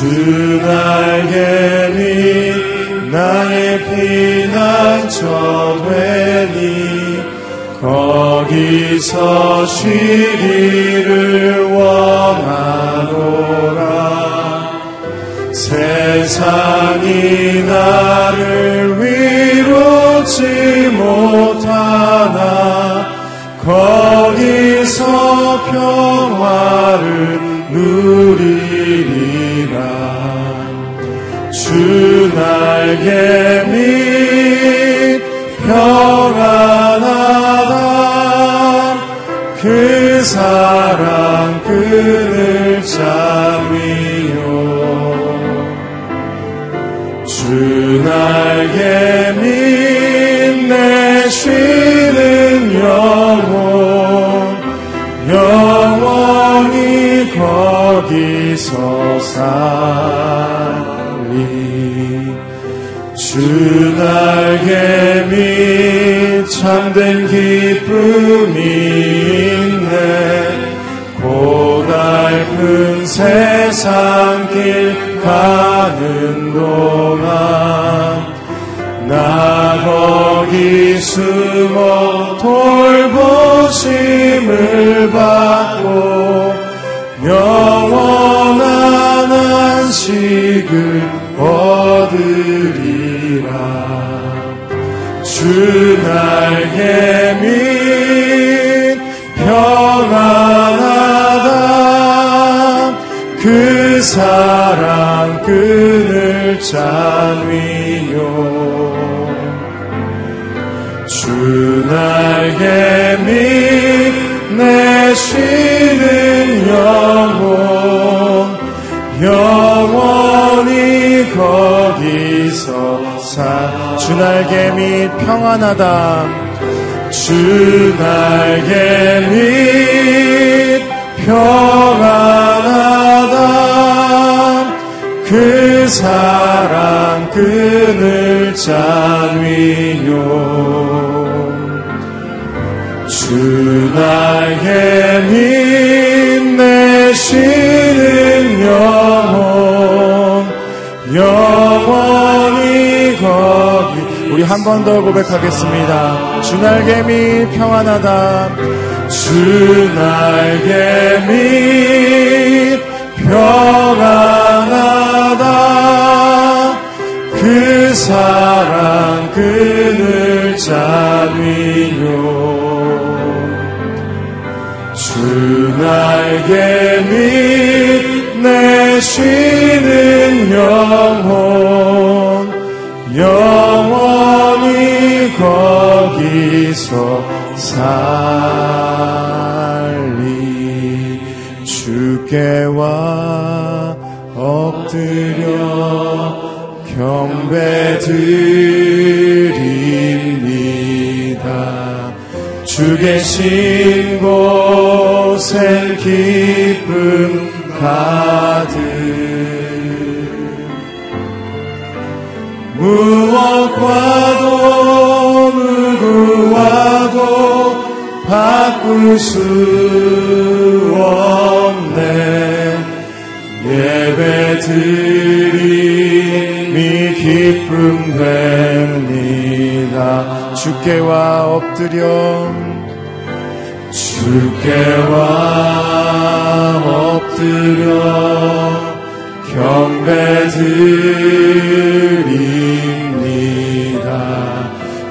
주 날개 밑 나의 피난처 되니 거기서 쉬기를 원하노라. 세상이 나 날개 밑 참된 기쁨이 있네. 고달픈 세상 길 가는 동안 나 거기 숨어 돌보심을 받고 영원한 안식을 얻으리라 주 날개 밑 평안하다. 그 사랑 끈을 잠이요. 주 날개 밑내 주 날개 밑 평안하다. 주 날개 밑 평안하다. 그 사랑 끈을 잠이요 주 날개 밑내 쉬는 영혼 영원히 거기 우리 한 번 더 고백하겠습니다. 주 날개 밑 평안하다. 주날 엎드려 주께와 엎드려 엎드려 경배드립니다.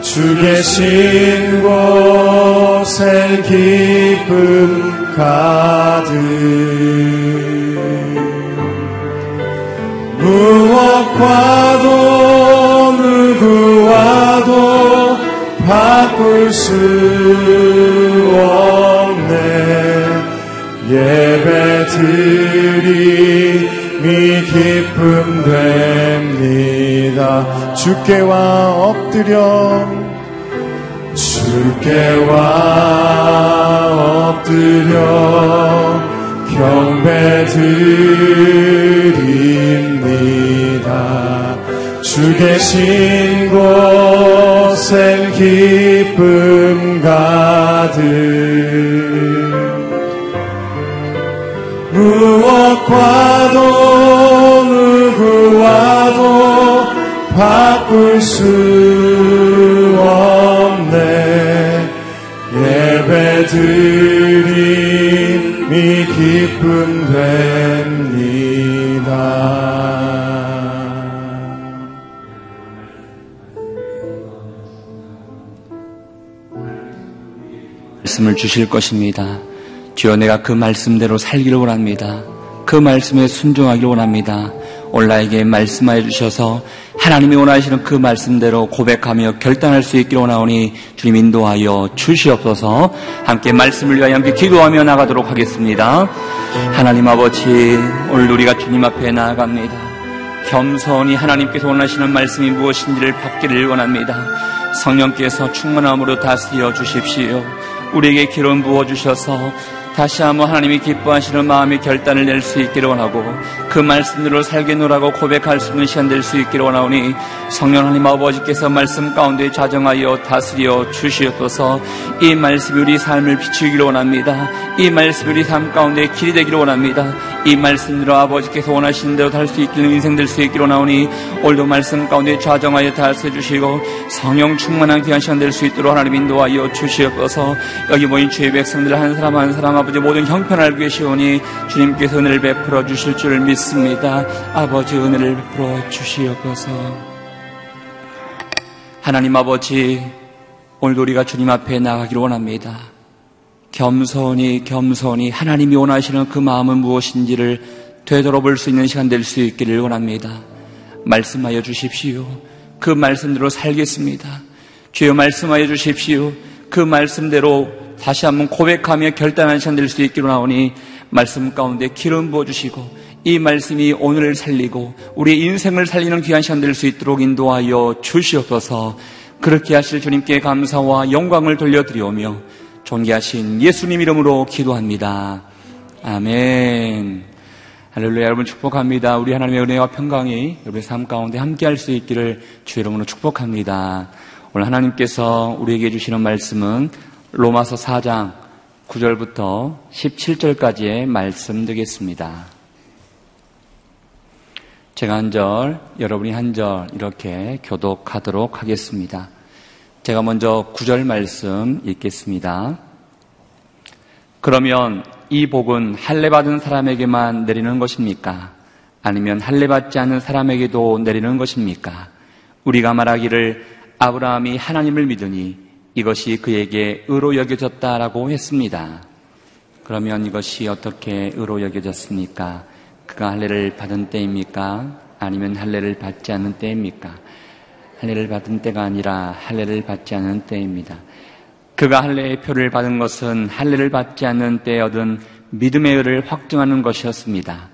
주 계신 곳에 기쁨 가 예배 드림이 기쁨 됩니다. 주께와 엎드려. 주께와 엎드려. 경배 드립니다 주 계신 곳엔 기쁨 가득. 무엇과도 누구와도 바꿀 수 없네. 예배 드림이 기쁨 됩니다 말씀을 주실 것입니다. 주여 내가 그 말씀대로 살기를 원합니다. 그 말씀에 순종하기를 원합니다. 올라에게 말씀하여 주셔서 하나님이 원하시는 그 말씀대로 고백하며 결단할 수 있기를 원하오니 주님 인도하여 주시옵소서 함께 말씀을 위하여 함께 기도하며 나가도록 하겠습니다. 하나님 아버지 오늘 우리가 주님 앞에 나아갑니다. 겸손히 하나님께서 원하시는 말씀이 무엇인지를 받기를 원합니다. 성령께서 충만함으로 다스려 주십시오. 우리에게 기름 부어 주셔서 다시 한번 하나님이 기뻐하시는 마음의 결단을 낼 수 있기를 원하고 그 말씀대로 살겠노라고 고백할 수 있는 시간 될 수 있기를 원하오니 성령 하나님 아버지께서 말씀 가운데 자정하여 다스려 주시옵소서 이 말씀이 우리 삶을 비추기를 원합니다. 이 말씀이 우리 삶 가운데 길이 되기를 원합니다. 이 말씀대로 아버지께서 원하시는 대로 달수 있기를 인생 될 수 있기를 원하오니 오늘도 말씀 가운데 자정하여 다스려 주시고 성령 충만한 귀한 시간 될 수 있도록 하나님 인도하여 주시옵소서 여기 모인 주의 백성들 한 사람 한 사람 아버 지 모든 형편을 계시오니 주님께서 은혜를 베풀어 주실 줄 믿습니다. 아버지 은혜를 베풀어 주시옵소서. 하나님 아버지 오늘도 우리가 주님 앞에 나가기를 원합니다. 겸손히 겸손히 하나님이 원하시는 그 마음은 무엇인지를 되돌아볼 수 있는 시간 될 수 있기를 원합니다. 말씀하여 주십시오. 그 말씀대로 살겠습니다. 주여 말씀하여 주십시오. 그 말씀대로 다시 한번 고백하며 결단하는 시간 될 수 있기로 나오니 말씀 가운데 기름 부어주시고 이 말씀이 오늘을 살리고 우리의 인생을 살리는 귀한 시간 될 수 있도록 인도하여 주시옵소서 그렇게 하실 주님께 감사와 영광을 돌려드리오며 존귀하신 예수님 이름으로 기도합니다. 아멘. 할렐루야 여러분 축복합니다. 우리 하나님의 은혜와 평강이 여러분의 삶 가운데 함께 할 수 있기를 주 이름으로 축복합니다. 오늘 하나님께서 우리에게 주시는 말씀은 로마서 4장 9절부터 17절까지의 말씀 되겠습니다. 제가 한 절, 여러분이 한 절 이렇게 교독하도록 하겠습니다. 제가 먼저 9절 말씀 읽겠습니다. 그러면 이 복은 할례 받은 사람에게만 내리는 것입니까? 아니면 할례 받지 않는 사람에게도 내리는 것입니까? 우리가 말하기를 아브라함이 하나님을 믿으니 이것이 그에게 의로 여겨졌다라고 했습니다. 그러면 이것이 어떻게 의로 여겨졌습니까? 그가 할례를 받은 때입니까? 아니면 할례를 받지 않은 때입니까? 할례를 받은 때가 아니라 할례를 받지 않은 때입니다. 그가 할례의 표를 받은 것은 할례를 받지 않는 때에 얻은 믿음의 의를 확증하는 것이었습니다.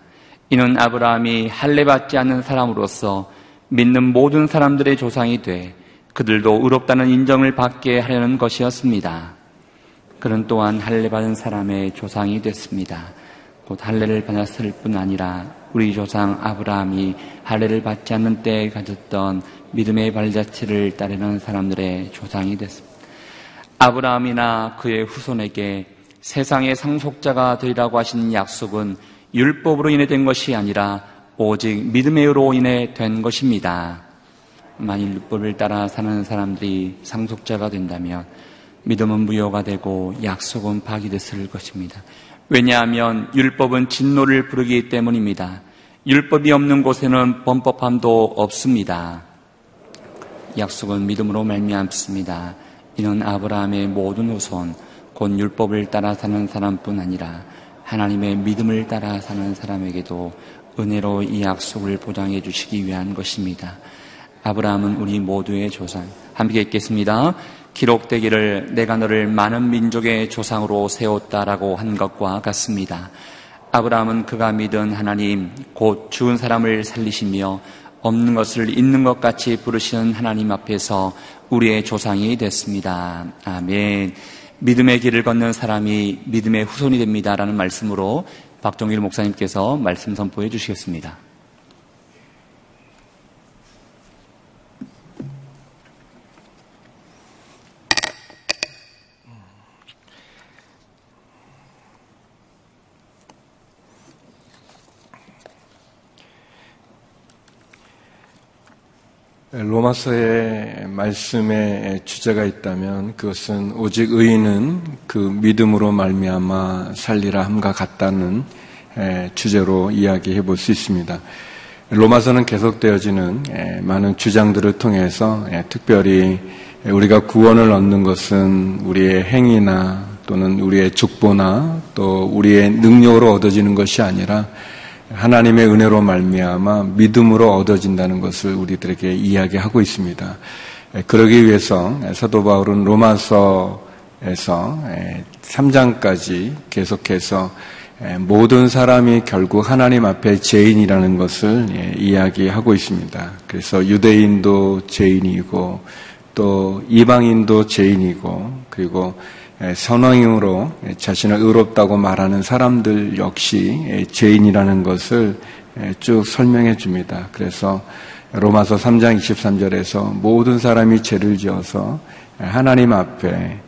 이는 아브라함이 할례 받지 않는 사람으로서 믿는 모든 사람들의 조상이 돼 그들도 의롭다는 인정을 받게 하려는 것이었습니다. 그는 또한 할례 받은 사람의 조상이 됐습니다. 곧 할례를 받았을 뿐 아니라 우리 조상 아브라함이 할례를 받지 않는 때에 가졌던 믿음의 발자취를 따르는 사람들의 조상이 됐습니다. 아브라함이나 그의 후손에게 세상의 상속자가 되리라고 하신 약속은 율법으로 인해 된 것이 아니라 오직 믿음의 의로 인해 된 것입니다. 만일 율법을 따라 사는 사람들이 상속자가 된다면 믿음은 무효가 되고 약속은 파기됐을 것입니다. 왜냐하면 율법은 진노를 부르기 때문입니다. 율법이 없는 곳에는 범법함도 없습니다. 약속은 믿음으로 말미암습니다. 이는 아브라함의 모든 후손 곧 율법을 따라 사는 사람뿐 아니라 하나님의 믿음을 따라 사는 사람에게도 은혜로 이 약속을 보장해 주시기 위한 것입니다. 아브라함은 우리 모두의 조상. 함께 읽겠습니다. 기록되기를 내가 너를 많은 민족의 조상으로 세웠다라고 한 것과 같습니다. 아브라함은 그가 믿은 하나님, 곧 죽은 사람을 살리시며 없는 것을 있는 것 같이 부르시는 하나님 앞에서 우리의 조상이 됐습니다. 아멘. 믿음의 길을 걷는 사람이 믿음의 후손이 됩니다라는 말씀으로 박종일 목사님께서 말씀 선포해 주시겠습니다. 로마서의 말씀의 주제가 있다면 그것은 오직 의인은 그 믿음으로 말미암아 살리라 함과 같다는 주제로 이야기해 볼 수 있습니다. 로마서는 계속되어지는 많은 주장들을 통해서 특별히 우리가 구원을 얻는 것은 우리의 행위나 또는 우리의 축보나 또 우리의 능력으로 얻어지는 것이 아니라 하나님의 은혜로 말미암아 믿음으로 얻어진다는 것을 우리들에게 이야기하고 있습니다. 그러기 위해서 사도 바울은 로마서에서 3장까지 계속해서 모든 사람이 결국 하나님 앞에 죄인이라는 것을 이야기하고 있습니다. 그래서 유대인도 죄인이고 또 이방인도 죄인이고 그리고 선왕으로 자신을 의롭다고 말하는 사람들 역시 죄인이라는 것을 쭉 설명해 줍니다. 그래서 로마서 3장 23절에서 모든 사람이 죄를 지어서 하나님 앞에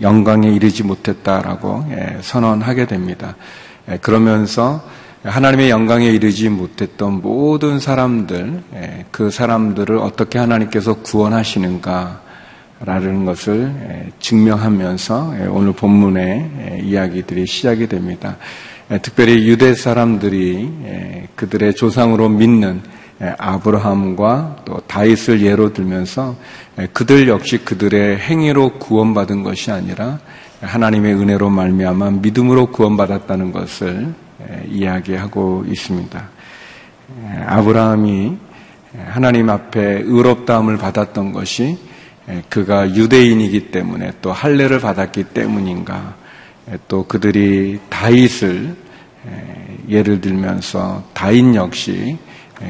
영광에 이르지 못했다라고 선언하게 됩니다. 그러면서 하나님의 영광에 이르지 못했던 모든 사람들, 그 사람들을 어떻게 하나님께서 구원하시는가, 라는 것을 증명하면서 오늘 본문의 이야기들이 시작이 됩니다. 특별히 유대 사람들이 그들의 조상으로 믿는 아브라함과 또 다윗을 예로 들면서 그들 역시 그들의 행위로 구원받은 것이 아니라 하나님의 은혜로 말미암아 믿음으로 구원받았다는 것을 이야기하고 있습니다. 아브라함이 하나님 앞에 의롭다함을 받았던 것이 그가 유대인이기 때문에 또 할례를 받았기 때문인가 또 그들이 다윗을 예를 들면서 다윗 역시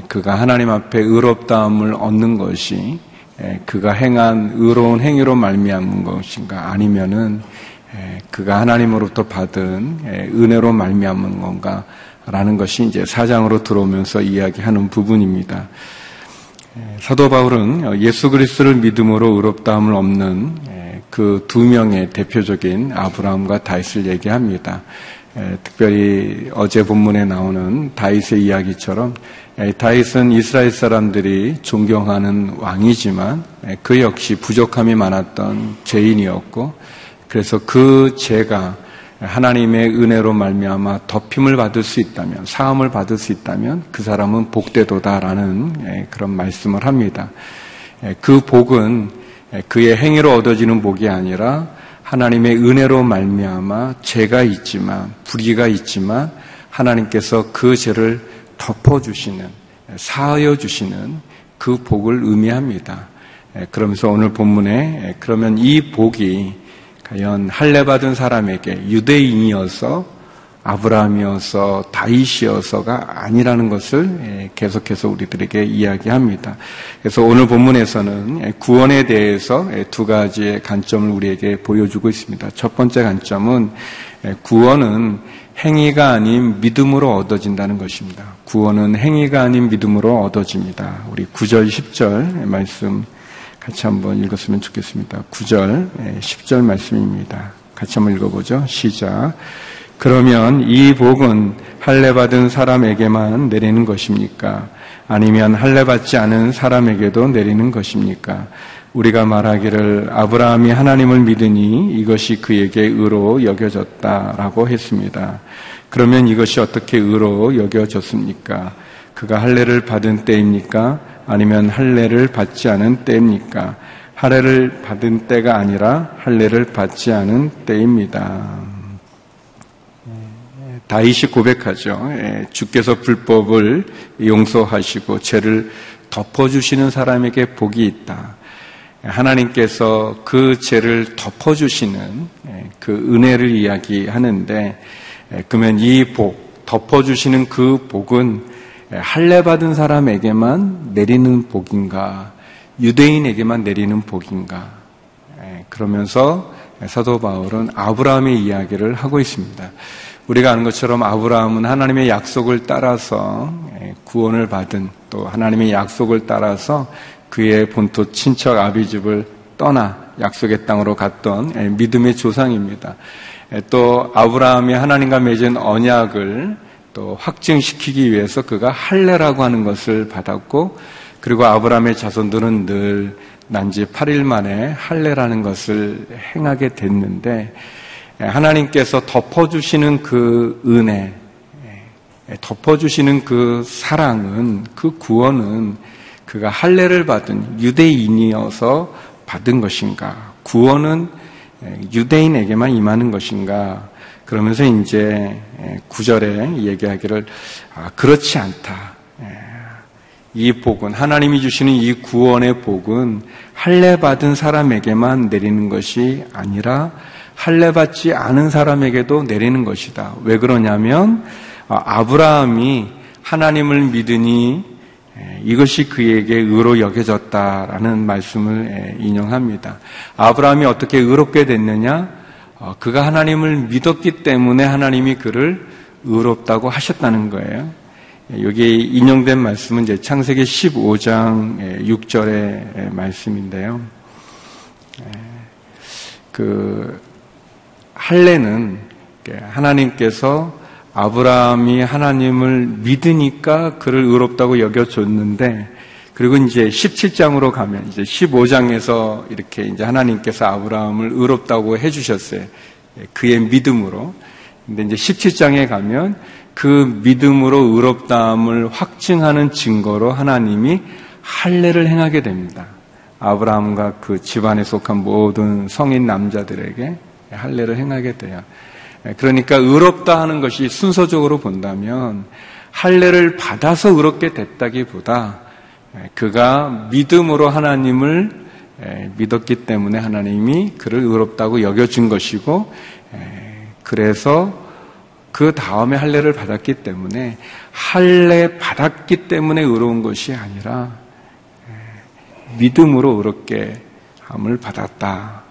그가 하나님 앞에 의롭다함을 얻는 것이 그가 행한 의로운 행위로 말미암은 것인가 아니면은 그가 하나님으로부터 받은 은혜로 말미암은 건가라는 것이 이제 사장으로 들어오면서 이야기하는 부분입니다. 사도 바울은 예수 그리스도를 믿음으로 의롭다함을 얻는 그 두 명의 대표적인 아브라함과 다윗을 얘기합니다. 특별히 어제 본문에 나오는 다윗의 이야기처럼 다윗은 이스라엘 사람들이 존경하는 왕이지만 그 역시 부족함이 많았던 죄인이었고 그래서 그 죄가 하나님의 은혜로 말미암아 덮임을 받을 수 있다면 사함을 받을 수 있다면 그 사람은 복되도다라는 예, 그런 말씀을 합니다. 예, 그 복은 예, 그의 행위로 얻어지는 복이 아니라 하나님의 은혜로 말미암아 죄가 있지만 불의가 있지만 하나님께서 그 죄를 덮어 주시는 사하여 주시는 그 복을 의미합니다. 그러면서 오늘 본문에 그러면 이 복이 과연 할례 받은 사람에게 유대인이어서 아브라함이어서 다윗이어서가 아니라는 것을 예, 계속해서 우리들에게 이야기합니다. 그래서 오늘 본문에서는 예, 구원에 대해서 예, 두 가지의 관점을 우리에게 보여주고 있습니다. 첫 번째 관점은 구원은 행위가 아닌 믿음으로 얻어진다는 것입니다. 구원은 행위가 아닌 믿음으로 얻어집니다. 우리 9절, 10절 말씀 같이 한번 읽었으면 좋겠습니다. 9절, 10절 예, 말씀입니다. 같이 한번 읽어보죠. 시작. 그러면 이 복은 할례 받은 사람에게만 내리는 것입니까? 아니면 할례 받지 않은 사람에게도 내리는 것입니까? 우리가 말하기를 아브라함이 하나님을 믿으니 이것이 그에게 의로 여겨졌다라고 했습니다. 그러면 이것이 어떻게 의로 여겨졌습니까? 그가 할례를 받은 때입니까? 아니면 할례를 받지 않은 때입니까? 할례를 받은 때가 아니라 할례를 받지 않은 때입니다. 다윗이 고백하죠. 예, 주께서 불법을 용서하시고 죄를 덮어주시는 사람에게 복이 있다. 하나님께서 그 죄를 덮어주시는 예, 그 은혜를 이야기하는데 예, 그러면 이 복, 덮어주시는 그 복은 할례 받은 사람에게만 내리는 복인가, 유대인에게만 내리는 복인가. 그러면서 사도 바울은 아브라함의 이야기를 하고 있습니다. 우리가 아는 것처럼 아브라함은 하나님의 약속을 따라서 예, 구원을 받은 또 하나님의 약속을 따라서 그의 본토 친척 아비집을 떠나 약속의 땅으로 갔던 예, 믿음의 조상입니다. 예, 또 아브라함이 하나님과 맺은 언약을 또 확증시키기 위해서 그가 할례라고 하는 것을 받았고 그리고 아브라함의 자손들은 늘 난지 8일 만에 할례라는 것을 행하게 됐는데 예, 하나님께서 덮어주시는 그 은혜, 예, 덮어주시는 그 사랑은, 그 구원은 그가 할례를 받은 유대인이어서 받은 것인가? 구원은 예, 유대인에게만 임하는 것인가? 그러면서 이제 구절에 얘기하기를 아, 그렇지 않다. 이 복은 하나님이 주시는 이 구원의 복은 할례 받은 사람에게만 내리는 것이 아니라 할례 받지 않은 사람에게도 내리는 것이다. 왜 그러냐면 아, 아브라함이 하나님을 믿으니 이것이 그에게 의로 여겨졌다라는 말씀을 인용합니다. 아브라함이 어떻게 의롭게 됐느냐? 어, 그가 하나님을 믿었기 때문에 하나님이 그를 의롭다고 하셨다는 거예요. 여기 인용된 말씀은 이제 창세기 15장 6절의 말씀인데요. 그 할례는 하나님께서 아브라함이 하나님을 믿으니까 그를 의롭다고 여겨줬는데 그리고 이제 17장으로 가면 이제 15장에서 이렇게 이제 하나님께서 아브라함을 의롭다고 해주셨어요. 그의 믿음으로. 근데 이제 17장에 가면 그 믿음으로 의롭다함을 확증하는 증거로 하나님이 할례를 행하게 됩니다. 아브라함과 그 집안에 속한 모든 성인 남자들에게 할례를 행하게 돼요. 그러니까 의롭다 하는 것이 순서적으로 본다면 할례를 받아서 의롭게 됐다기보다 그가 믿음으로 하나님을 믿었기 때문에 하나님이 그를 의롭다고 여겨준 것이고 그래서 그 다음에 할례를 받았기 때문에 할례 받았기 때문에 의로운 것이 아니라 믿음으로 의롭게 함을 받았다.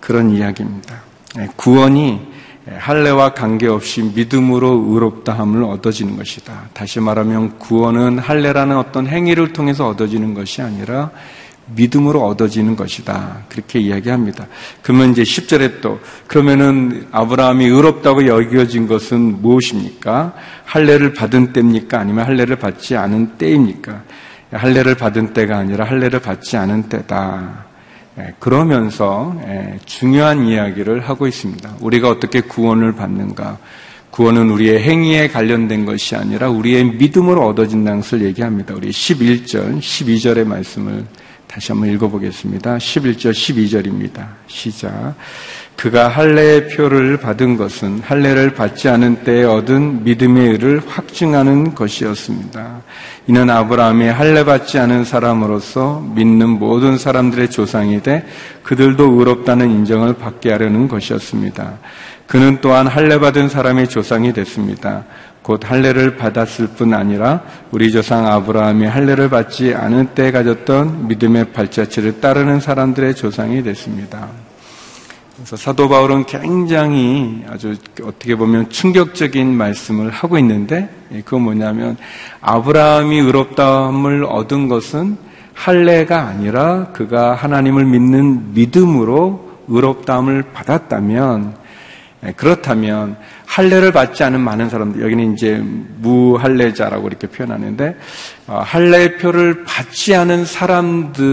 그런 이야기입니다. 예, 구원이 할례와 관계없이 믿음으로 의롭다함을 얻어지는 것이다. 다시 말하면 구원은 할례라는 어떤 행위를 통해서 얻어지는 것이 아니라 믿음으로 얻어지는 것이다. 그렇게 이야기합니다. 그러면 이제 10절에 또 그러면은 아브라함이 의롭다고 여겨진 것은 무엇입니까? 할례를 받은 때입니까? 아니면 할례를 받지 않은 때입니까? 할례를 받은 때가 아니라 할례를 받지 않은 때다. 예, 그러면서 예, 중요한 이야기를 하고 있습니다. 우리가 어떻게 구원을 받는가? 구원은 우리의 행위에 관련된 것이 아니라 우리의 믿음으로 얻어진다는 것을 얘기합니다. 우리 11절, 12절의 말씀을 다시 한번 읽어보겠습니다. 11절, 12절입니다. 시작. 그가 할례의 표를 받은 것은 할례를 받지 않은 때에 얻은 믿음의 의를 확증하는 것이었습니다. 이는 아브라함이 할례 받지 않은 사람으로서 믿는 모든 사람들의 조상이 돼 그들도 의롭다는 인정을 받게 하려는 것이었습니다. 그는 또한 할례 받은 사람의 조상이 됐습니다. 곧 할례를 받았을 뿐 아니라 우리 조상 아브라함이 할례를 받지 않은 때 가졌던 믿음의 발자취를 따르는 사람들의 조상이 됐습니다. 그래서 사도 바울은 굉장히 아주 어떻게 보면 충격적인 말씀을 하고 있는데 예, 그건 뭐냐면 아브라함이 의롭다함을 얻은 것은 할례가 아니라 그가 하나님을 믿는 믿음으로 의롭다함을 받았다면 예, 그렇다면 할례를 받지 않은 많은 사람들 여기는 이제 무할례자라고 이렇게 표현하는데 어, 할례표를 받지 않은 사람들에게도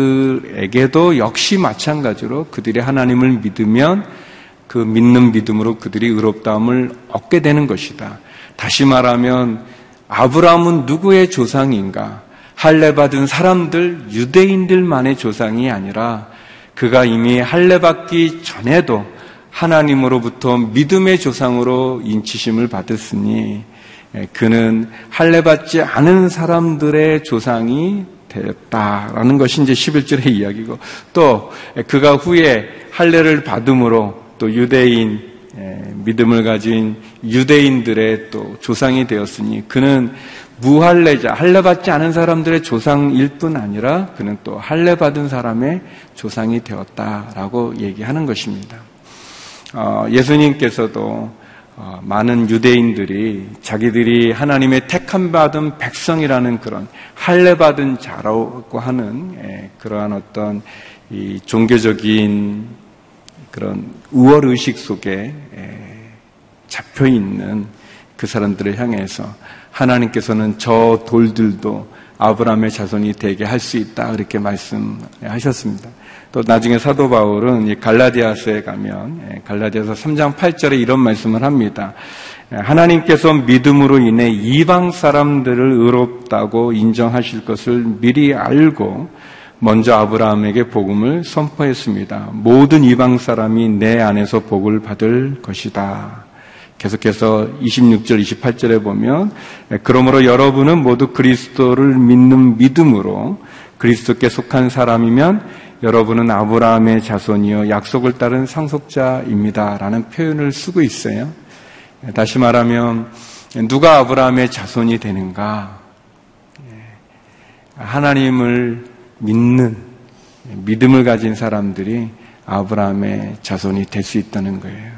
역시 마찬가지로 그들이 하나님을 믿으면 그 믿는 믿음으로 그들이 의롭다함을 얻게 되는 것이다. 다시 말하면 아브라함은 누구의 조상인가? 할례 받은 사람들 유대인들만의 조상이 아니라 그가 이미 할례 받기 전에도 하나님으로부터 믿음의 조상으로 인치심을 받았으니 예, 그는 할례 받지 않은 사람들의 조상이 되었다라는 것이 이제 11절의 이야기고 또 그가 후에 할례를 받음으로 또 유대인 예, 믿음을 가진 유대인들의 또 조상이 되었으니 그는 무할례자, 할례 받지 않은 사람들의 조상일 뿐 아니라 그는 또 할례 받은 사람의 조상이 되었다라고 얘기하는 것입니다. 어, 예수님께서도 어, 많은 유대인들이 자기들이 하나님의 택함 받은 백성이라는 그런 할례 받은 자라고 하는 예, 그러한 어떤 이 종교적인 그런 우월 의식 속에 예, 잡혀 있는 그 사람들을 향해서 하나님께서는 저 돌들도 아브라함의 자손이 되게 할 수 있다 그렇게 말씀하셨습니다. 또 나중에 사도 바울은 갈라디아서에 가면 예, 갈라디아서 3장 8절에 이런 말씀을 합니다. 예, 하나님께서 믿음으로 인해 이방 사람들을 의롭다고 인정하실 것을 미리 알고 먼저 아브라함에게 복음을 선포했습니다. 모든 이방 사람이 내 안에서 복을 받을 것이다. 계속해서 26절, 28절에 보면 예, 그러므로 여러분은 모두 그리스도를 믿는 믿음으로 그리스도께 속한 사람이면 여러분은 아브라함의 자손이요 약속을 따른 상속자입니다라는 표현을 쓰고 있어요. 다시 말하면 누가 아브라함의 자손이 되는가? 하나님을 믿는 믿음을 가진 사람들이 아브라함의 자손이 될 수 있다는 거예요.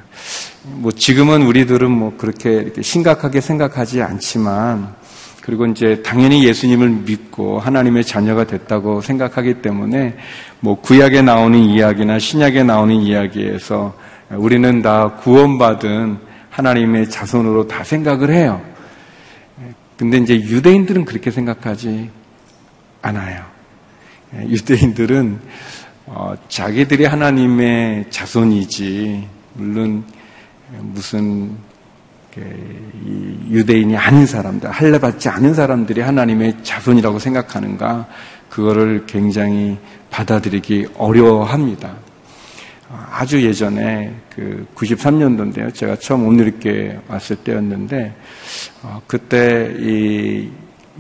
뭐 지금은 우리들은 뭐 그렇게 심각하게 생각하지 않지만 그리고 이제 당연히 예수님을 믿고 하나님의 자녀가 됐다고 생각하기 때문에 뭐 구약에 나오는 이야기나 신약에 나오는 이야기에서 우리는 다 구원받은 하나님의 자손으로 다 생각을 해요. 근데 이제 유대인들은 그렇게 생각하지 않아요. 유대인들은 어, 자기들이 하나님의 자손이지 물론 무슨 유대인이 아닌 사람들, 할례받지 않은 사람들이 하나님의 자손이라고 생각하는가, 그거를 굉장히 받아들이기 어려워합니다. 아주 예전에 그 93년도인데요. 제가 처음 오늘 이렇게 왔을 때였는데, 어, 그때 이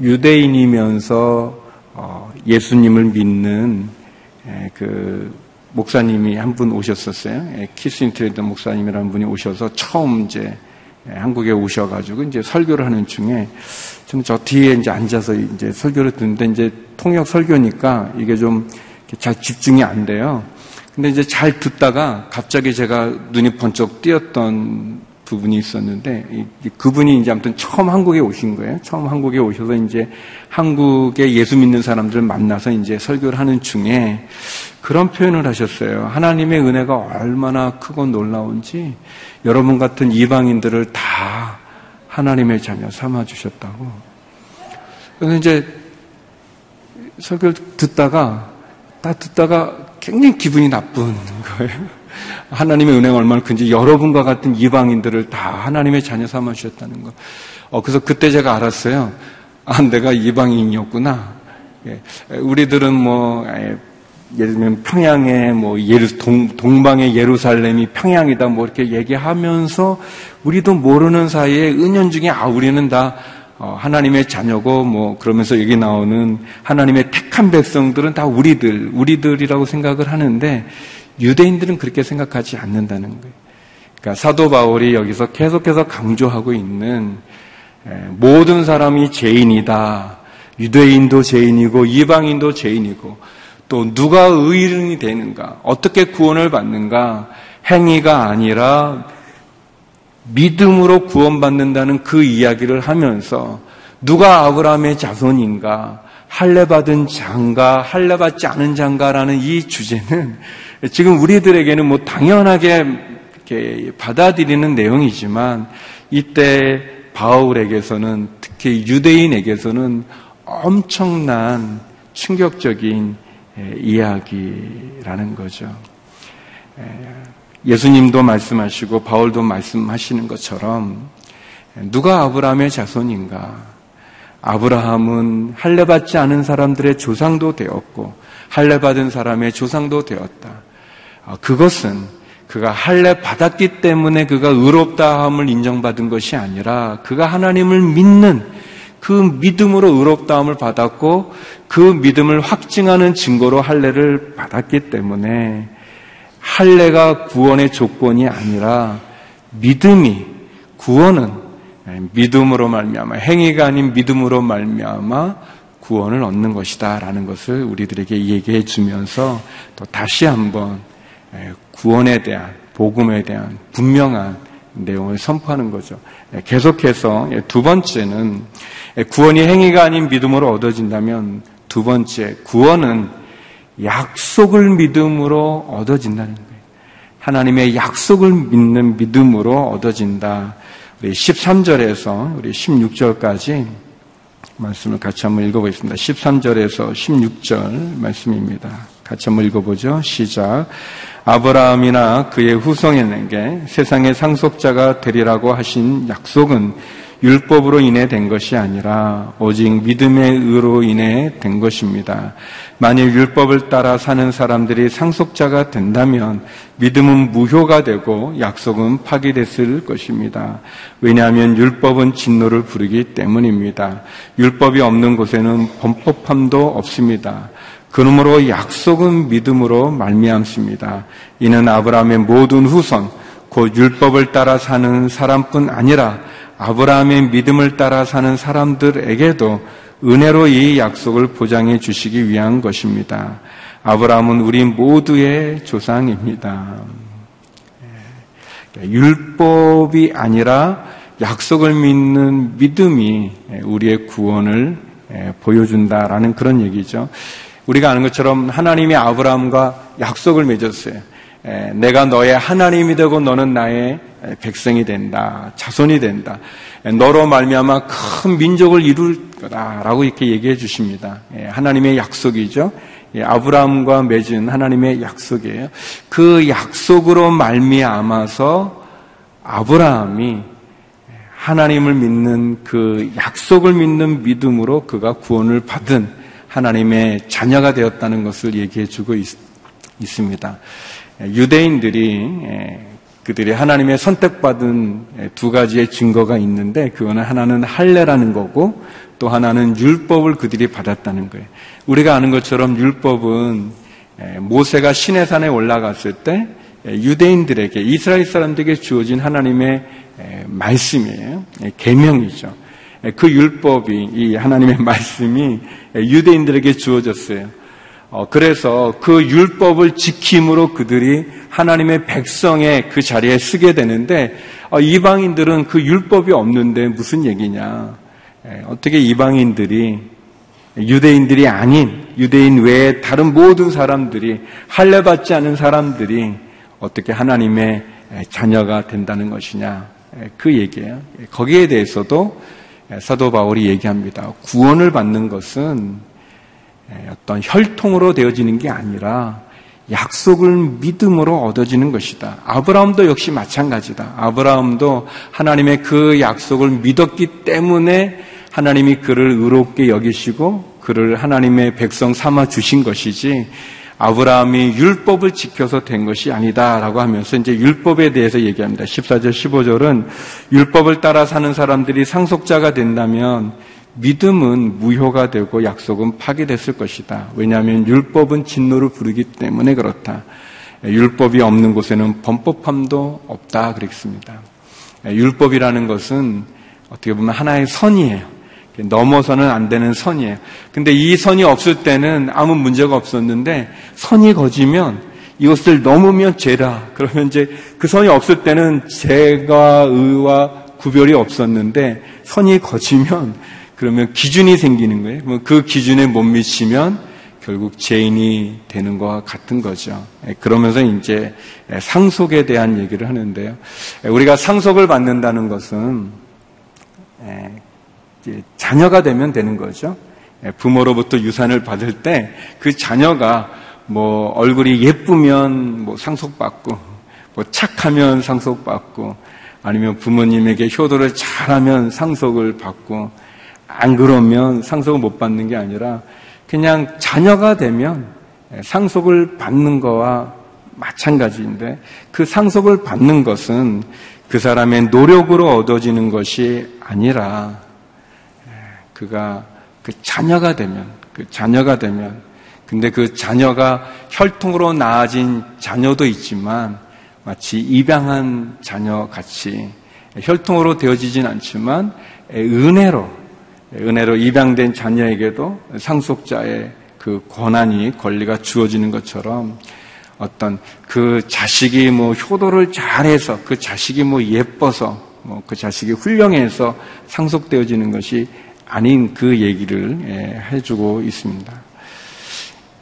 유대인이면서 어, 예수님을 믿는 그 목사님이 한 분 오셨었어요. 키스 인트레이터 목사님이라는 분이 오셔서 처음 이제 예, 한국에 오셔가지고 이제 설교를 하는 중에 저는 저 뒤에 이제 앉아서 이제 설교를 듣는데 이제 통역 설교니까 이게 좀 잘 집중이 안 돼요. 근데 이제 잘 듣다가 갑자기 제가 눈이 번쩍 띄었던 부분이 있었는데 그분이 이제 아무튼 처음 한국에 오신 거예요. 처음 한국에 오셔서 이제 한국에 예수 믿는 사람들을 만나서 이제 설교를 하는 중에 그런 표현을 하셨어요. 하나님의 은혜가 얼마나 크고 놀라운지 여러분 같은 이방인들을 다 하나님의 자녀 삼아 주셨다고. 그래서 이제 설교를 듣다가 딱 듣다가 굉장히 기분이 나쁜 거예요. 하나님의 은혜가 얼마나 큰지 여러분과 같은 이방인들을 다 하나님의 자녀 삼아 주셨다는 거. 어, 그래서 그때 제가 알았어요. 아, 내가 이방인이었구나. 예, 우리들은 뭐 예를 들면 평양의 뭐 예루, 동, 동방의 예루살렘이 평양이다 뭐 이렇게 얘기하면서 우리도 모르는 사이에 은연중에 아 우리는 다 어, 하나님의 자녀고 뭐 그러면서 여기 나오는 하나님의 택한 백성들은 다 우리들 우리들이라고 생각을 하는데 유대인들은 그렇게 생각하지 않는다는 거예요. 그러니까 사도 바울이 여기서 계속해서 강조하고 있는 모든 사람이 죄인이다. 유대인도 죄인이고 이방인도 죄인이고 또 누가 의인이 되는가? 어떻게 구원을 받는가? 행위가 아니라 믿음으로 구원받는다는 그 이야기를 하면서 누가 아브라함의 자손인가? 할례 받은 장가, 할례 받지 않은 장가라는 이 주제는 지금 우리들에게는 뭐 당연하게 받아들이는 내용이지만 이때 바울에게서는 특히 유대인에게서는 엄청난 충격적인 이야기라는 거죠. 예수님도 말씀하시고 바울도 말씀하시는 것처럼 누가 아브라함의 자손인가? 아브라함은 할례받지 않은 사람들의 조상도 되었고 할례받은 사람의 조상도 되었다. 아, 그것은 그가 할례 받았기 때문에 그가 의롭다함을 인정받은 것이 아니라 그가 하나님을 믿는 그 믿음으로 의롭다함을 받았고 그 믿음을 확증하는 증거로 할례를 받았기 때문에 할례가 구원의 조건이 아니라 믿음이 구원은 믿음으로 말미암아 행위가 아닌 믿음으로 말미암아 구원을 얻는 것이다라는 것을 우리들에게 얘기해 주면서 또 다시 한번 구원에 대한 복음에 대한 분명한 내용을 선포하는 거죠. 계속해서 두 번째는 구원이 행위가 아닌 믿음으로 얻어진다면 두 번째 구원은 약속을 믿음으로 얻어진다는 거예요. 하나님의 약속을 믿는 믿음으로 얻어진다. 우리 13절에서 우리 16절까지 말씀을 같이 한번 읽어보겠습니다. 13절에서 16절 말씀입니다. 같이 한번 읽어보죠. 시작. 아브라함이나 그의 후손에게 세상의 상속자가 되리라고 하신 약속은 율법으로 인해 된 것이 아니라 오직 믿음의 의로 인해 된 것입니다. 만일 율법을 따라 사는 사람들이 상속자가 된다면 믿음은 무효가 되고 약속은 파기됐을 것입니다. 왜냐하면 율법은 진노를 부르기 때문입니다. 율법이 없는 곳에는 범법함도 없습니다. 그러므로 약속은 믿음으로 말미암습니다. 이는 아브라함의 모든 후손, 곧 율법을 따라 사는 사람뿐 아니라 아브라함의 믿음을 따라 사는 사람들에게도 은혜로 이 약속을 보장해 주시기 위한 것입니다. 아브라함은 우리 모두의 조상입니다. 예, 율법이 아니라 약속을 믿는 믿음이 우리의 구원을 예, 보여준다라는 그런 얘기죠. 우리가 아는 것처럼 하나님이 아브라함과 약속을 맺었어요. 예, 내가 너의 하나님이 되고 너는 나의 백성이 된다. 자손이 된다. 너로 말미암아 큰 민족을 이룰 거다라고 이렇게 얘기해 주십니다. 예, 하나님의 약속이죠. 예, 아브라함과 맺은 하나님의 약속이에요. 그 약속으로 말미암아서 아브라함이 하나님을 믿는 그 약속을 믿는 믿음으로 그가 구원을 받은 하나님의 자녀가 되었다는 것을 얘기해 주고 있, 습니다 유대인들이 그들이 하나님의 선택받은 두 가지의 증거가 있는데 그거는 하나는 할례라는 거고 또 하나는 율법을 그들이 받았다는 거예요. 우리가 아는 것처럼 율법은 모세가 시내산에 올라갔을 때 유대인들에게 이스라엘 사람들에게 주어진 하나님의 말씀이에요. 계명이죠. 그 율법이 이 하나님의 말씀이 유대인들에게 주어졌어요. 어, 그래서 그 율법을 지킴으로 그들이 하나님의 백성의 그 자리에 쓰게 되는데 어, 이방인들은 그 율법이 없는데 무슨 얘기냐? 예, 어떻게 이방인들이 유대인들이 아닌 유대인 외에 다른 모든 사람들이 할례 받지 않은 사람들이 어떻게 하나님의 자녀가 된다는 것이냐? 예, 그 얘기예요. 예, 거기에 대해서도 사도 바울이 얘기합니다. 구원을 받는 것은 예, 어떤 혈통으로 되어지는 게 아니라 약속을 믿음으로 얻어지는 것이다. 아브라함도 역시 마찬가지다. 아브라함도 하나님의 그 약속을 믿었기 때문에 하나님이 그를 의롭게 여기시고 그를 하나님의 백성 삼아 주신 것이지 아브라함이 율법을 지켜서 된 것이 아니다라고 하면서 이제 율법에 대해서 얘기합니다. 14절 15절은 율법을 따라 사는 사람들이 상속자가 된다면 믿음은 무효가 되고 약속은 파괴됐을 것이다. 왜냐하면 율법은 진노를 부르기 때문에 그렇다. 율법이 없는 곳에는 범법함도 없다 그랬습니다. 율법이라는 것은 어떻게 보면 하나의 선이에요. 넘어서는 안 되는 선이에요. 근데 이 선이 없을 때는 아무 문제가 없었는데 선이 거지면 이것을 넘으면 죄다. 그러면 이제 그 선이 없을 때는 죄가 의와 구별이 없었는데 선이 거치면 그러면 기준이 생기는 거예요. 그 기준에 못 미치면 결국 죄인이 되는 것과 같은 거죠. 예, 그러면서 이제 상속에 대한 얘기를 하는데요. 예, 우리가 상속을 받는다는 것은 자녀가 되면 되는 거죠. 부모로부터 유산을 받을 때 그 자녀가 뭐 얼굴이 예쁘면 뭐 상속받고 뭐 착하면 상속받고 아니면 부모님에게 효도를 잘하면 상속을 받고 안 그러면 상속을 못 받는 게 아니라 그냥 자녀가 되면 상속을 받는 거와 마찬가지인데 그 상속을 받는 것은 그 사람의 노력으로 얻어지는 것이 아니라 그가 그 자녀가 되면 그 자녀가 되면 근데 그 자녀가 혈통으로 나아진 자녀도 있지만 마치 입양한 자녀 같이 혈통으로 되어지진 않지만 은혜로 은혜로 입양된 자녀에게도 상속자의 그 권한이 권리가 주어지는 것처럼 어떤 그 자식이 뭐 효도를 잘해서 그 자식이 뭐 예뻐서 뭐 그 자식이 훌륭해서 상속되어지는 것이 아닌 그 얘기를 예, 해주고 있습니다.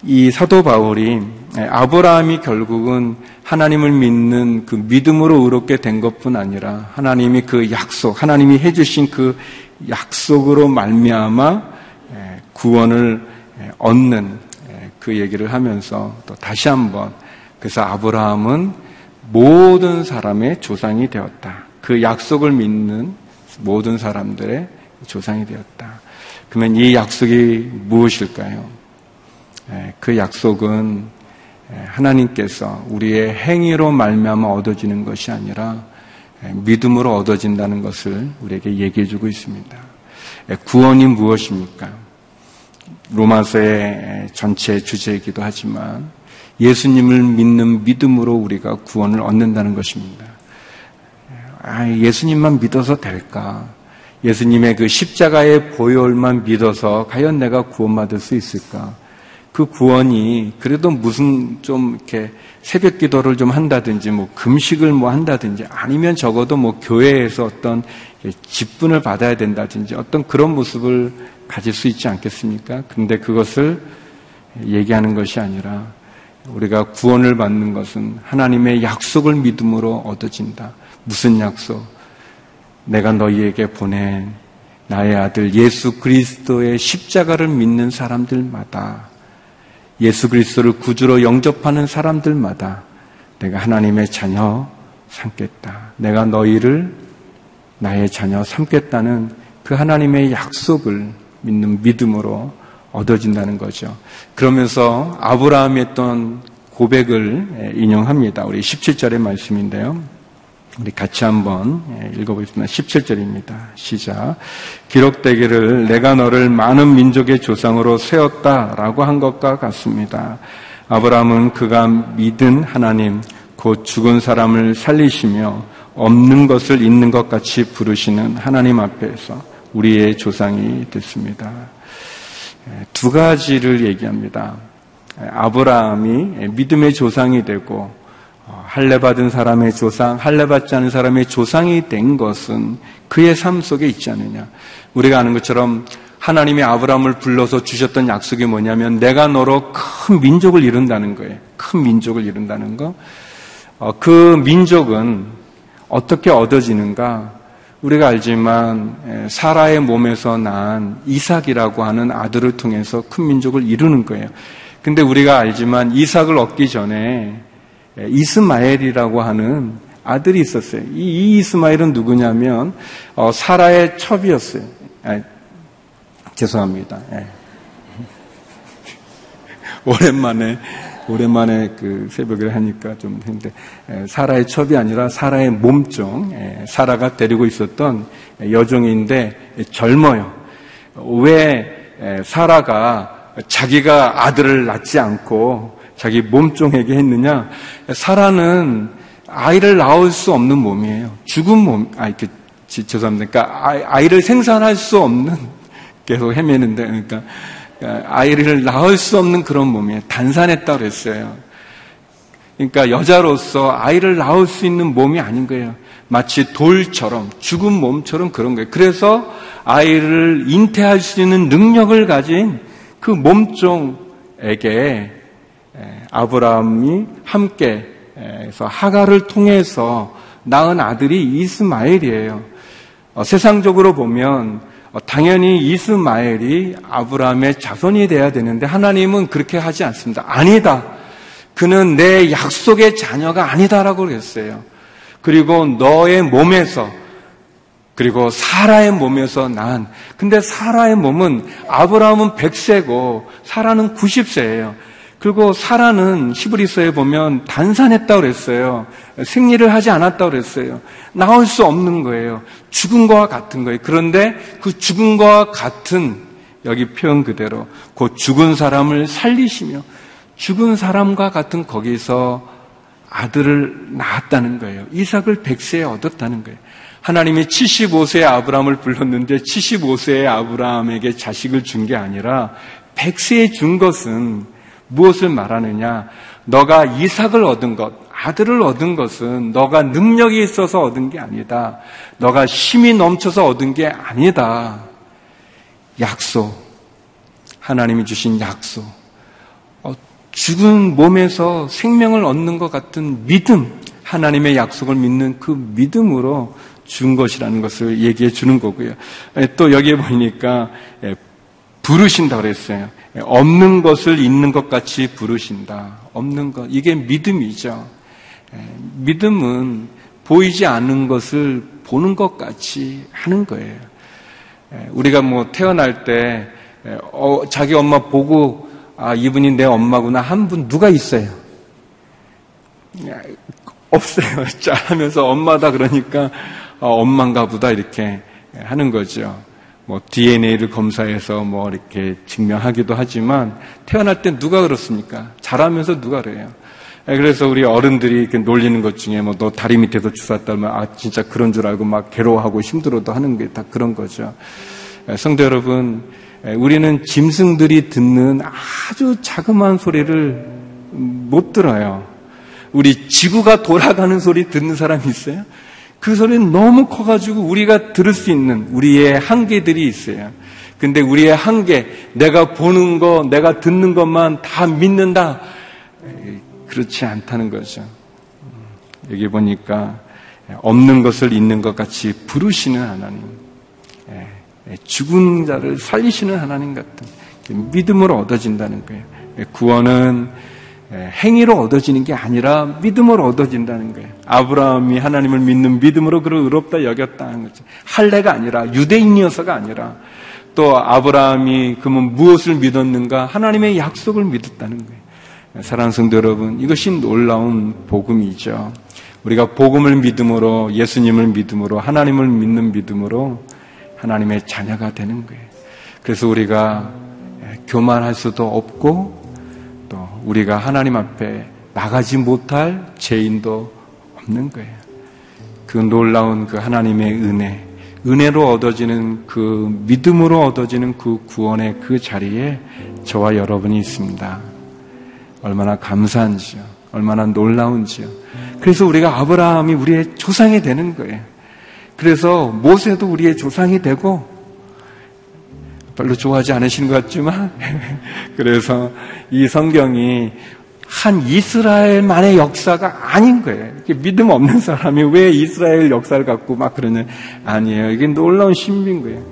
이 사도 바울이 예, 아브라함이 결국은 하나님을 믿는 그 믿음으로 의롭게 된 것뿐 아니라 하나님이 그 약속, 하나님이 해주신 그 약속으로 말미암아 예, 구원을 예, 얻는 그 얘기를 하면서 또 다시 한번 그래서 아브라함은 모든 사람의 조상이 되었다. 그 약속을 믿는 모든 사람들의 조상이 되었다. 그러면 이 약속이 무엇일까요? 그 약속은 예, 하나님께서 우리의 행위로 말미암아 얻어지는 것이 아니라 예, 믿음으로 얻어진다는 것을 우리에게 얘기해 주고 있습니다. 예, 구원이 무엇입니까? 로마서의 전체 주제이기도 하지만 예수님을 믿는 믿음으로 우리가 구원을 얻는다는 것입니다. 아, 예수님만 믿어서 될까? 예수님의 그 십자가의 보혈만 믿어서 과연 내가 구원받을 수 있을까? 그 구원이 그래도 무슨 좀 이렇게 새벽 기도를 좀 한다든지 뭐 금식을 뭐 한다든지 아니면 적어도 뭐 교회에서 어떤 직분을 받아야 된다든지 어떤 그런 모습을 가질 수 있지 않겠습니까? 근데 그것을 얘기하는 것이 아니라 우리가 구원을 받는 것은 하나님의 약속을 믿음으로 얻어진다. 무슨 약속? 내가 너희에게 보낸 나의 아들 예수 그리스도의 십자가를 믿는 사람들마다 예수 그리스도를 구주로 영접하는 사람들마다 내가 하나님의 자녀 삼겠다. 내가 너희를 나의 자녀 삼겠다는 그 하나님의 약속을 믿는 믿음으로 얻어진다는 거죠. 그러면서 아브라함이 했던 고백을 인용합니다. 우리 17절의 말씀인데요. 우리 같이 한번 예, 읽어보겠습니다. 17절입니다. 시작. 기록되기를 내가 너를 많은 민족의 조상으로 세웠다 라고 한 것과 같습니다. 아브라함은 그가 믿은 하나님, 곧 죽은 사람을 살리시며 없는 것을 있는 것 같이 부르시는 하나님 앞에서 우리의 조상이 됐습니다. 예, 두 가지를 얘기합니다. 아브라함이 믿음의 조상이 되고 할례 받은 사람의 조상, 할례 받지 않은 사람의 조상이 된 것은 그의 삶 속에 있지 않느냐. 우리가 아는 것처럼 하나님이 아브라함을 불러서 주셨던 약속이 뭐냐면 내가 너로 큰 민족을 이룬다는 거예요. 큰 민족을 이룬다는 거. 어, 그 민족은 어떻게 얻어지는가? 우리가 알지만 사라의 몸에서 난 이삭이라고 하는 아들을 통해서 큰 민족을 이루는 거예요. 근데 우리가 알지만 이삭을 얻기 전에 예, 이스마엘이라고 하는 아들이 있었어요. 이, 이스마엘은 누구냐면 어, 사라의 첩이었어요. 아, 죄송합니다. 예. 오랜만에 오랜만에 그 새벽을 하니까 좀 했는데 예, 사라의 첩이 아니라 사라의 몸종 예, 사라가 데리고 있었던 여종인데 젊어요. 왜 예, 사라가 자기가 아들을 낳지 않고 자기 몸종에게 했느냐? 사라는 아이를 낳을 수 없는 몸이에요. 죽은 몸, 아, 이렇게, 죄송합니다. 그러니까 아이 를 생산할 수 없는, 계속 헤매는데, 그러니까 아이를 낳을 수 없는 그런 몸이에요. 단산했다 그랬어요. 그러니까 여자로서 아이를 낳을 수 있는 몸이 아닌 거예요. 마치 돌처럼, 죽은 몸처럼 그런 거예요. 그래서 아이를 잉태할 수 있는 능력을 가진 그 몸종, 에게 아브라함이 함께 해서 하가를 통해서 낳은 아들이 이스마엘이에요. 어, 세상적으로 보면 어, 당연히 이스마엘이 아브라함의 자손이 돼야 되는데 하나님은 그렇게 하지 않습니다. 아니다. 그는 내 약속의 자녀가 아니다라고 그랬어요. 그리고 너의 몸에서 그리고 사라의 몸에서 난 근데 사라의 몸은 아브라함은 100세고 사라는 90세예요. 그리고 사라는 히브리서에 보면 단산했다고 그랬어요. 생리를 하지 않았다고 그랬어요. 나올 수 없는 거예요. 죽은 거와 같은 거예요. 그런데 그 죽은 거와 같은 여기 표현 그대로 그 죽은 사람을 살리시며 죽은 사람과 같은 거기서 아들을 낳았다는 거예요. 이삭을 100세에 얻었다는 거예요. 하나님이 75세의 아브라함을 불렀는데 75세의 아브라함에게 자식을 준 게 아니라 100세에 준 것은 무엇을 말하느냐? 너가 이삭을 얻은 것, 아들을 얻은 것은 너가 능력이 있어서 얻은 게 아니다. 너가 힘이 넘쳐서 얻은 게 아니다. 약속. 하나님이 주신 약속. 어, 죽은 몸에서 생명을 얻는 것 같은 믿음. 하나님의 약속을 믿는 그 믿음으로 준 것이라는 것을 얘기해 주는 거고요. 또 여기에 보니까 부르신다 그랬어요. 없는 것을 있는 것 같이 부르신다. 없는 것. 이게 믿음이죠. 믿음은 보이지 않는 것을 보는 것 같이 하는 거예요. 우리가 뭐 태어날 때 어, 자기 엄마 보고 아 이분이 내 엄마구나 한 분 누가 있어요? 없어요. 짜 하면서 엄마다 그러니까 어, 엄마인가 보다 이렇게 하는 거죠. 뭐 DNA를 검사해서 뭐 이렇게 증명하기도 하지만 태어날 때 누가 그렇습니까? 자라면서 누가 그래요? 예, 그래서 우리 어른들이 놀리는 것 중에 뭐 너 다리 밑에서 주사 따면 아 진짜 그런 줄 알고 막 괴로워하고 힘들어도 하는 게 다 그런 거죠. 예, 성도 여러분, 예, 우리는 짐승들이 듣는 아주 자그마한 소리를 못 들어요. 우리 지구가 돌아가는 소리 듣는 사람 있어요? 그 소리는 너무 커가지고 우리가 들을 수 있는 우리의 한계들이 있어요. 근데 우리의 한계, 내가 보는 거, 내가 듣는 것만 다 믿는다. 그렇지 않다는 거죠. 여기 보니까 없는 것을 있는 것 같이 부르시는 하나님. 죽은 자를 살리시는 하나님 같은 믿음으로 얻어진다는 거예요. 구원은 예, 행위로 얻어지는 게 아니라 믿음으로 얻어진다는 거예요. 아브라함이 하나님을 믿는 믿음으로 그를 의롭다 여겼다는 거죠. 할례가 아니라 유대인이어서가 아니라 또 아브라함이 그러면 무엇을 믿었는가? 하나님의 약속을 믿었다는 거예요. 사랑하는 성도 여러분, 이것이 놀라운 복음이죠. 우리가 복음을 믿음으로 예수님을 믿음으로 하나님을 믿는 믿음으로 하나님의 자녀가 되는 거예요. 그래서 우리가 교만할 수도 없고 또 우리가 하나님 앞에 나가지 못할 죄인도 없는 거예요. 그 놀라운 그 하나님의 은혜, 은혜로 얻어지는 그 믿음으로 얻어지는 그 구원의 그 자리에 저와 여러분이 있습니다. 얼마나 감사한지요. 얼마나 놀라운지요. 그래서 우리가 아브라함이 우리의 조상이 되는 거예요. 그래서 모세도 우리의 조상이 되고 별로 좋아하지 않으시는 것 같지만 그래서 이 성경이 한 이스라엘만의 역사가 아닌 거예요. 믿음 없는 사람이 왜 이스라엘 역사를 갖고 막 그러냐 아니에요. 이게 놀라운 신비인 거예요.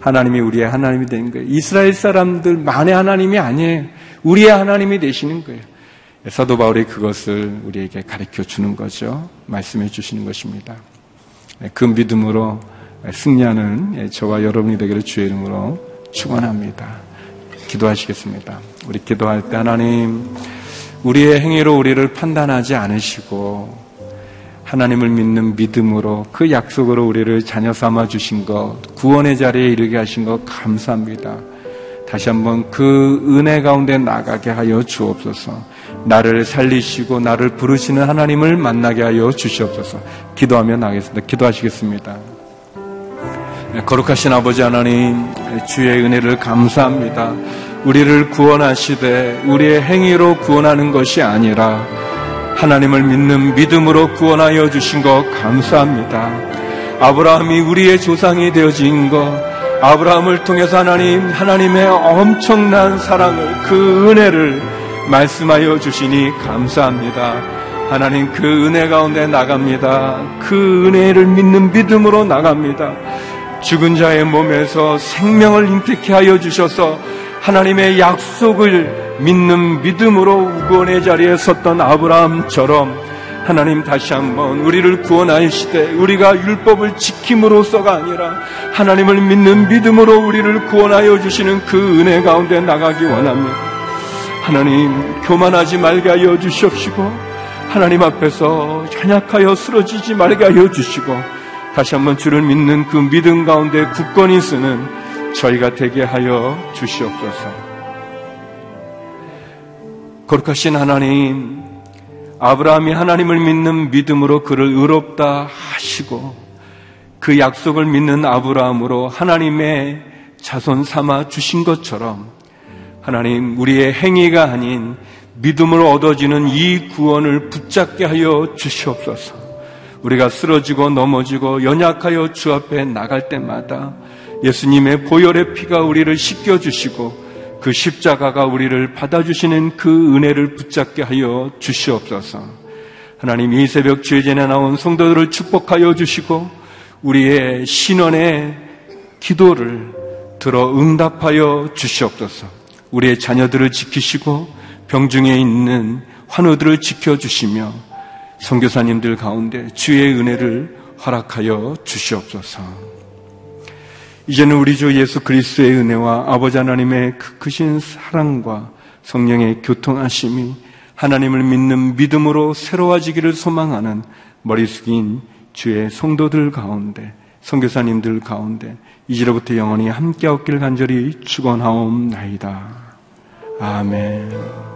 하나님이 우리의 하나님이 되는 거예요. 이스라엘 사람들만의 하나님이 아니에요. 우리의 하나님이 되시는 거예요. 사도 바울이 그것을 우리에게 가르쳐 주는 거죠. 말씀해 주시는 것입니다. 그 믿음으로 승리하는 저와 여러분이 되기를 주의 이름으로 축원합니다. 기도하시겠습니다. 우리 기도할 때 하나님 우리의 행위로 우리를 판단하지 않으시고 하나님을 믿는 믿음으로 그 약속으로 우리를 자녀 삼아 주신 것, 구원의 자리에 이르게 하신 것 감사합니다. 다시 한번 그 은혜 가운데 나가게 하여 주옵소서. 나를 살리시고 나를 부르시는 하나님을 만나게 하여 주시옵소서. 기도하며 나겠습니다. 기도하시겠습니다. 네, 거룩하신 아버지 하나님, 주의 은혜를 감사합니다. 우리를 구원하시되 우리의 행위로 구원하는 것이 아니라 하나님을 믿는 믿음으로 구원하여 주신 것 감사합니다. 아브라함이 우리의 조상이 되어진 것, 아브라함을 통해서 하나님, 하나님의 엄청난 사랑을, 그 은혜를 말씀하여 주시니 감사합니다. 하나님 그 은혜 가운데 나갑니다. 그 은혜를 믿는 믿음으로 나갑니다. 죽은 자의 몸에서 생명을 인택해 하여 주셔서 하나님의 약속을 믿는 믿음으로 구원의 자리에 섰던 아브라함처럼 하나님 다시 한번 우리를 구원하시되 우리가 율법을 지킴으로써가 아니라 하나님을 믿는 믿음으로 우리를 구원하여 주시는 그 은혜 가운데 나가기 원합니다. 하나님 교만하지 말게 하여 주시옵시고 하나님 앞에서 현약하여 쓰러지지 말게 하여 주시고 다시 한번 주를 믿는 그 믿음 가운데 굳건히 쓰는 저희가 되게 하여 주시옵소서. 거룩하신 하나님, 아브라함이 하나님을 믿는 믿음으로 그를 의롭다 하시고 그 약속을 믿는 아브라함으로 하나님의 자손 삼아 주신 것처럼 하나님 우리의 행위가 아닌 믿음으로 얻어지는 이 구원을 붙잡게 하여 주시옵소서. 우리가 쓰러지고 넘어지고 연약하여 주 앞에 나갈 때마다 예수님의 보혈의 피가 우리를 씻겨주시고 그 십자가가 우리를 받아주시는 그 은혜를 붙잡게 하여 주시옵소서. 하나님 이 새벽 주의전에 나온 성도들을 축복하여 주시고 우리의 신원의 기도를 들어 응답하여 주시옵소서. 우리의 자녀들을 지키시고 병중에 있는 환우들을 지켜주시며 선교사님들 가운데 주의 은혜를 허락하여 주시옵소서. 이제는 우리 주 예수 그리스도의 은혜와 아버지 하나님의 그 크신 사랑과 성령의 교통하심이 하나님을 믿는 믿음으로 새로워지기를 소망하는 머리 숙인 주의 성도들 가운데 선교사님들 가운데 이제로부터 영원히 함께 없기를 간절히 축원하옵나이다. 아멘.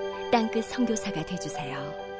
땅끝 성교사가 되주세요